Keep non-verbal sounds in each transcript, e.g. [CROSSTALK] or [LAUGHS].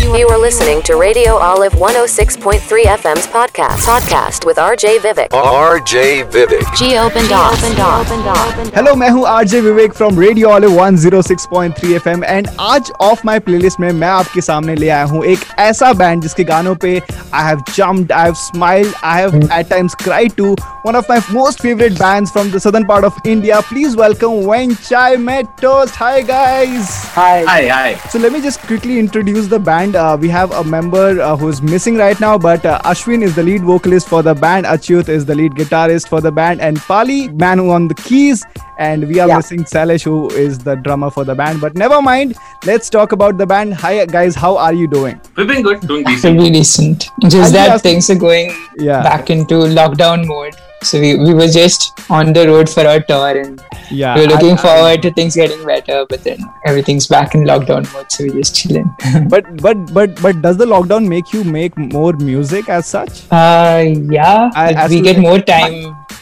You are listening to Radio Olive 106.3 FM's podcast. Podcast with RJ Vivek. RJ Vivek. G opened off. Hello मैं हूँ RJ Vivek from radio वाले 106.3 FM and आज of my playlist में मैं आपके सामने ले आया हूँ एक ऐसा बैंड जिसके गानों पे I have jumped I have smiled I have eight times cried to one of my most favourite bands from the southern part of India please welcome when चाय met toast hi guys Hi. Hi, hi. So let me just quickly introduce the band. uh, we have a member uh, who is missing right now, but uh, Ashwin is the lead vocalist for the band. Achyut is the lead guitarist for the band, and Pali, man who on the keys. And we are Yeah. missing Salish, who is the drummer for the band. But never mind. Let's talk about the band. Hi guys, how are you doing? We've been good, doing decent. [LAUGHS] Pretty decent. Just I'll that things are going Yeah. back into lockdown mode. So we, we were just on the road for our tour and Yeah. we were looking I- I- forward to things getting better, but then everything's back in lockdown mode, so we're just chilling. [LAUGHS] but but but but does the lockdown make you make more music as such? uh yeah, I- but as we get like- more time.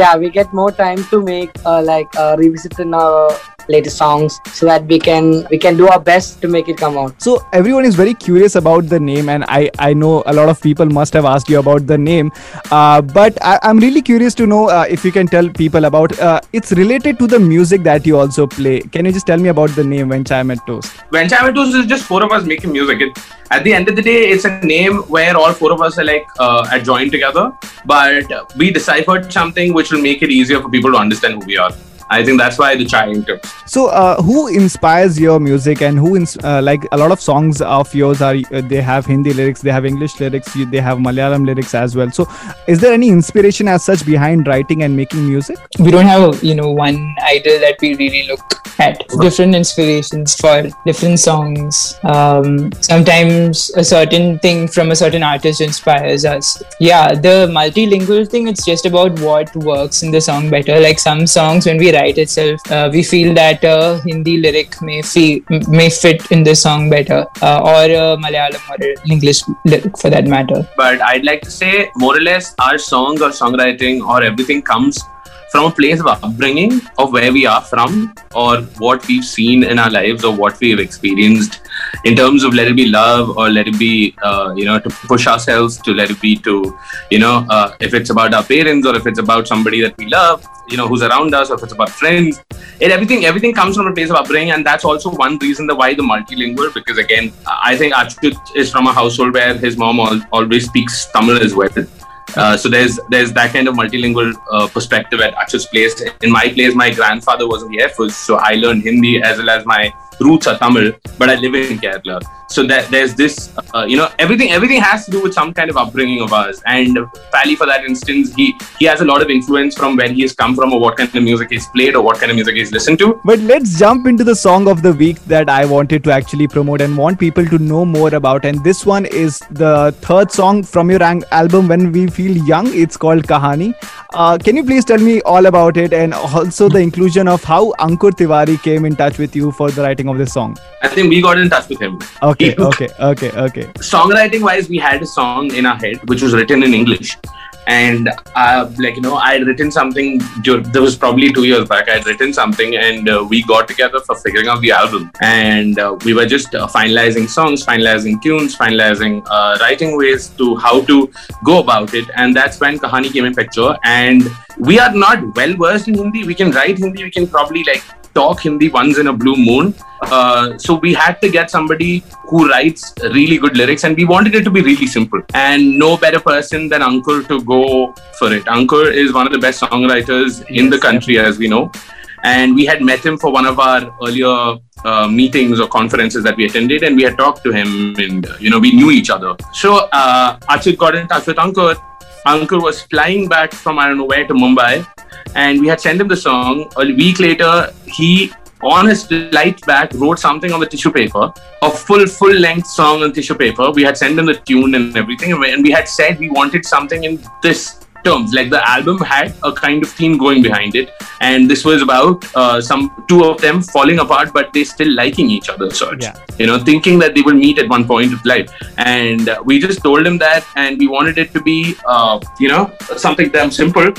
yeah we get more time to make uh, like uh, revisit in our latest songs so that we can we can do our best to make it come out So everyone is very curious about the name, and I I know a lot of people must have asked you about the name, uh, but I, I'm really curious to know uh, if you can tell people about. Uh, it's related to the music that you also play. Can you just tell me about the name When Chai Met Toast? When Chai Met Toast is just four of us making music. It, at the end of the day, it's a name where all four of us are like uh, are joined together, but we deciphered something which will make it easier for people to understand who we are. I think that's why the chai in toast. So uh, who inspires your music, and who ins- uh, like a lot of songs of yours are uh, they have Hindi lyrics, they have English lyrics, you, they have Malayalam lyrics as well. So is there any inspiration as such behind writing and making music? We don't have you know one idol that we really look at. Different inspirations for different songs. Um, sometimes a certain thing from a certain artist inspires us. Yeah, the multilingual thing. It's just about what works in the song better. Like some songs, when we write itself, uh, we feel that a Hindi lyric may may fit in the song better, uh, or a Malayalam or English lyric for that matter. But I'd like to say, more or less, our song or songwriting or everything comes from a place of upbringing of where we are from or what we've seen in our lives or what we've experienced in terms of let it be love or let it be uh, you know to push ourselves to let it be to you know uh, if it's about our parents or if it's about somebody that we love you know who's around us or if it's about friends it everything everything comes from a place of upbringing and that's also one reason the why the multilingual because again i think Achyut is from a household where his mom al- always speaks tamil as well uh, so there's there's that kind of multilingual uh, perspective at Achyut's place. In my place, my grandfather was in the Air Force, so I learned Hindi as well as my roots are Tamil, but I live in Kerala. So that there's this, uh, you know, everything everything has to do with some kind of upbringing of ours. And Pally, for that instance, he he has a lot of influence from where he has come from, or what kind of music he's played, or what kind of music he's listened to. But let's jump into the song of the week that I wanted to actually promote and want people to know more about. And this one is the third song from your album, When We Feel Young. It's called Kahani. Uh, can you please tell me all about it and also the inclusion of how Ankur Tiwari came in touch with you for the writing of this song? I think we got in touch with him. Okay, okay, okay, okay. songwriting wise we had a song in our head which was written in english. And uh, like you know i had written something there was probably two years back. I had written something and uh, we got together for figuring out the album. And uh, we were just uh, finalizing songs finalizing tunes finalizing uh, writing ways to how to go about it. And that's when kahani came in picture. And we are not well versed in hindi. We can write hindi. We can probably like talk Hindi once in a blue moon. Uh, so we had to get somebody who writes really good lyrics, and we wanted it to be really simple. And no better person than Ankur to go for it. Ankur is one of the best songwriters in the country, as we know. And we had met him for one of our earlier uh, meetings or conferences that we attended, and we had talked to him, and uh, you know we knew each other. So uh, Achyut got in touch with Ankur. Ankur was flying back from I don't know where to Mumbai, and we had sent him the song. A week later, he on his flight back wrote something on the tissue paper, a full full length song on tissue paper. We had sent him the tune and everything, and we had said we wanted something in this terms. Like the album had a kind of theme going behind it, and this was about uh, some two of them falling apart, but they still liking each other. Sort, Yeah. you know, thinking that they will meet at one point of life. And uh, we just told him that, and we wanted it to be, uh, you know, something damn simple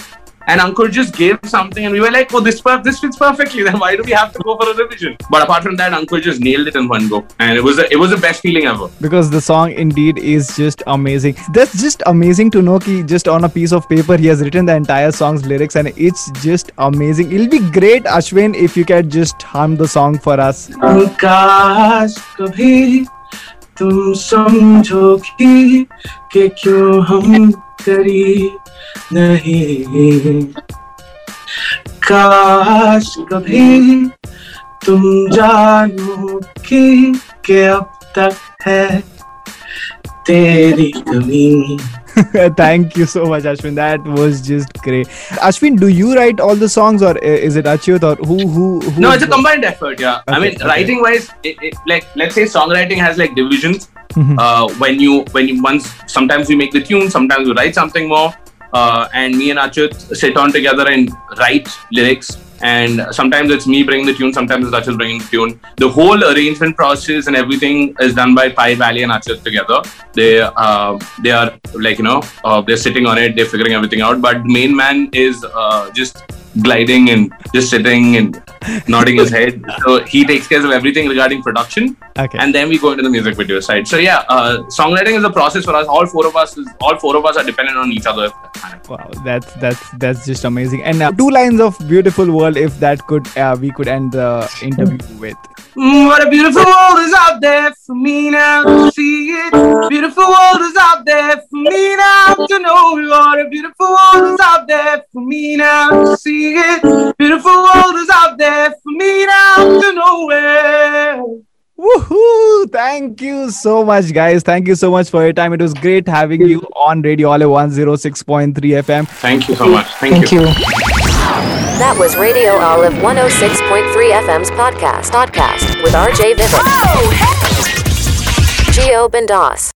and Ankur just gave something and we were like oh this per- this fits perfectly then why do we have to go for a revision? But apart from that Ankur just nailed it in one go. And it was a, it was the best feeling ever. Because the song indeed is just amazing. That's just amazing to know that just on a piece of paper he has written the entire song's lyrics and it's just amazing. It'll be great ashwin if you can just hum the song for us. तुम समझो कि क्यों हम करी नहीं। काश कभी तुम जानो कि के अब तक है तेरी कमी। [LAUGHS] thank you so much ashwin that was just great ashwin do you write all the songs or is it achyut or who who, who No, it's a combined effort. Yeah, I mean, okay. writing wise, it, it, like let's say songwriting has like divisions. Mhm. Uh, when you when you once sometimes we make the tune, sometimes we write something more, uh, and me and Achyut sit on together and write lyrics. And sometimes it's me bringing the tune, sometimes it's Achyut bringing the tune. The whole arrangement process and everything is done by Pai Valley and Achyut together. They uh, they are like you know uh, they're sitting on it, they're figuring everything out. But the main man is uh, just gliding and just sitting and nodding his head. So he takes care of everything regarding production, okay and then we go into the music video side. So yeah, uh, songwriting is a process for us. All four of us, is, all four of us are dependent on each other. Wow, that's that's that's just amazing. And uh, two lines of "Beautiful World," if that could uh, we could end the interview with. Mm, what a beautiful world is out there for me now to see it. Beautiful world is out there for me now to know. What a beautiful world is out there for me now to see Thank you so much, guys. Thank you so much for your time. It was great having you on Radio Olive 106.3 FM. Thank you so much. Thank, Thank you. That was Radio Olive 106.3 FM's podcast. Podcast with RJ Vivek. Oh, Geo Bendas.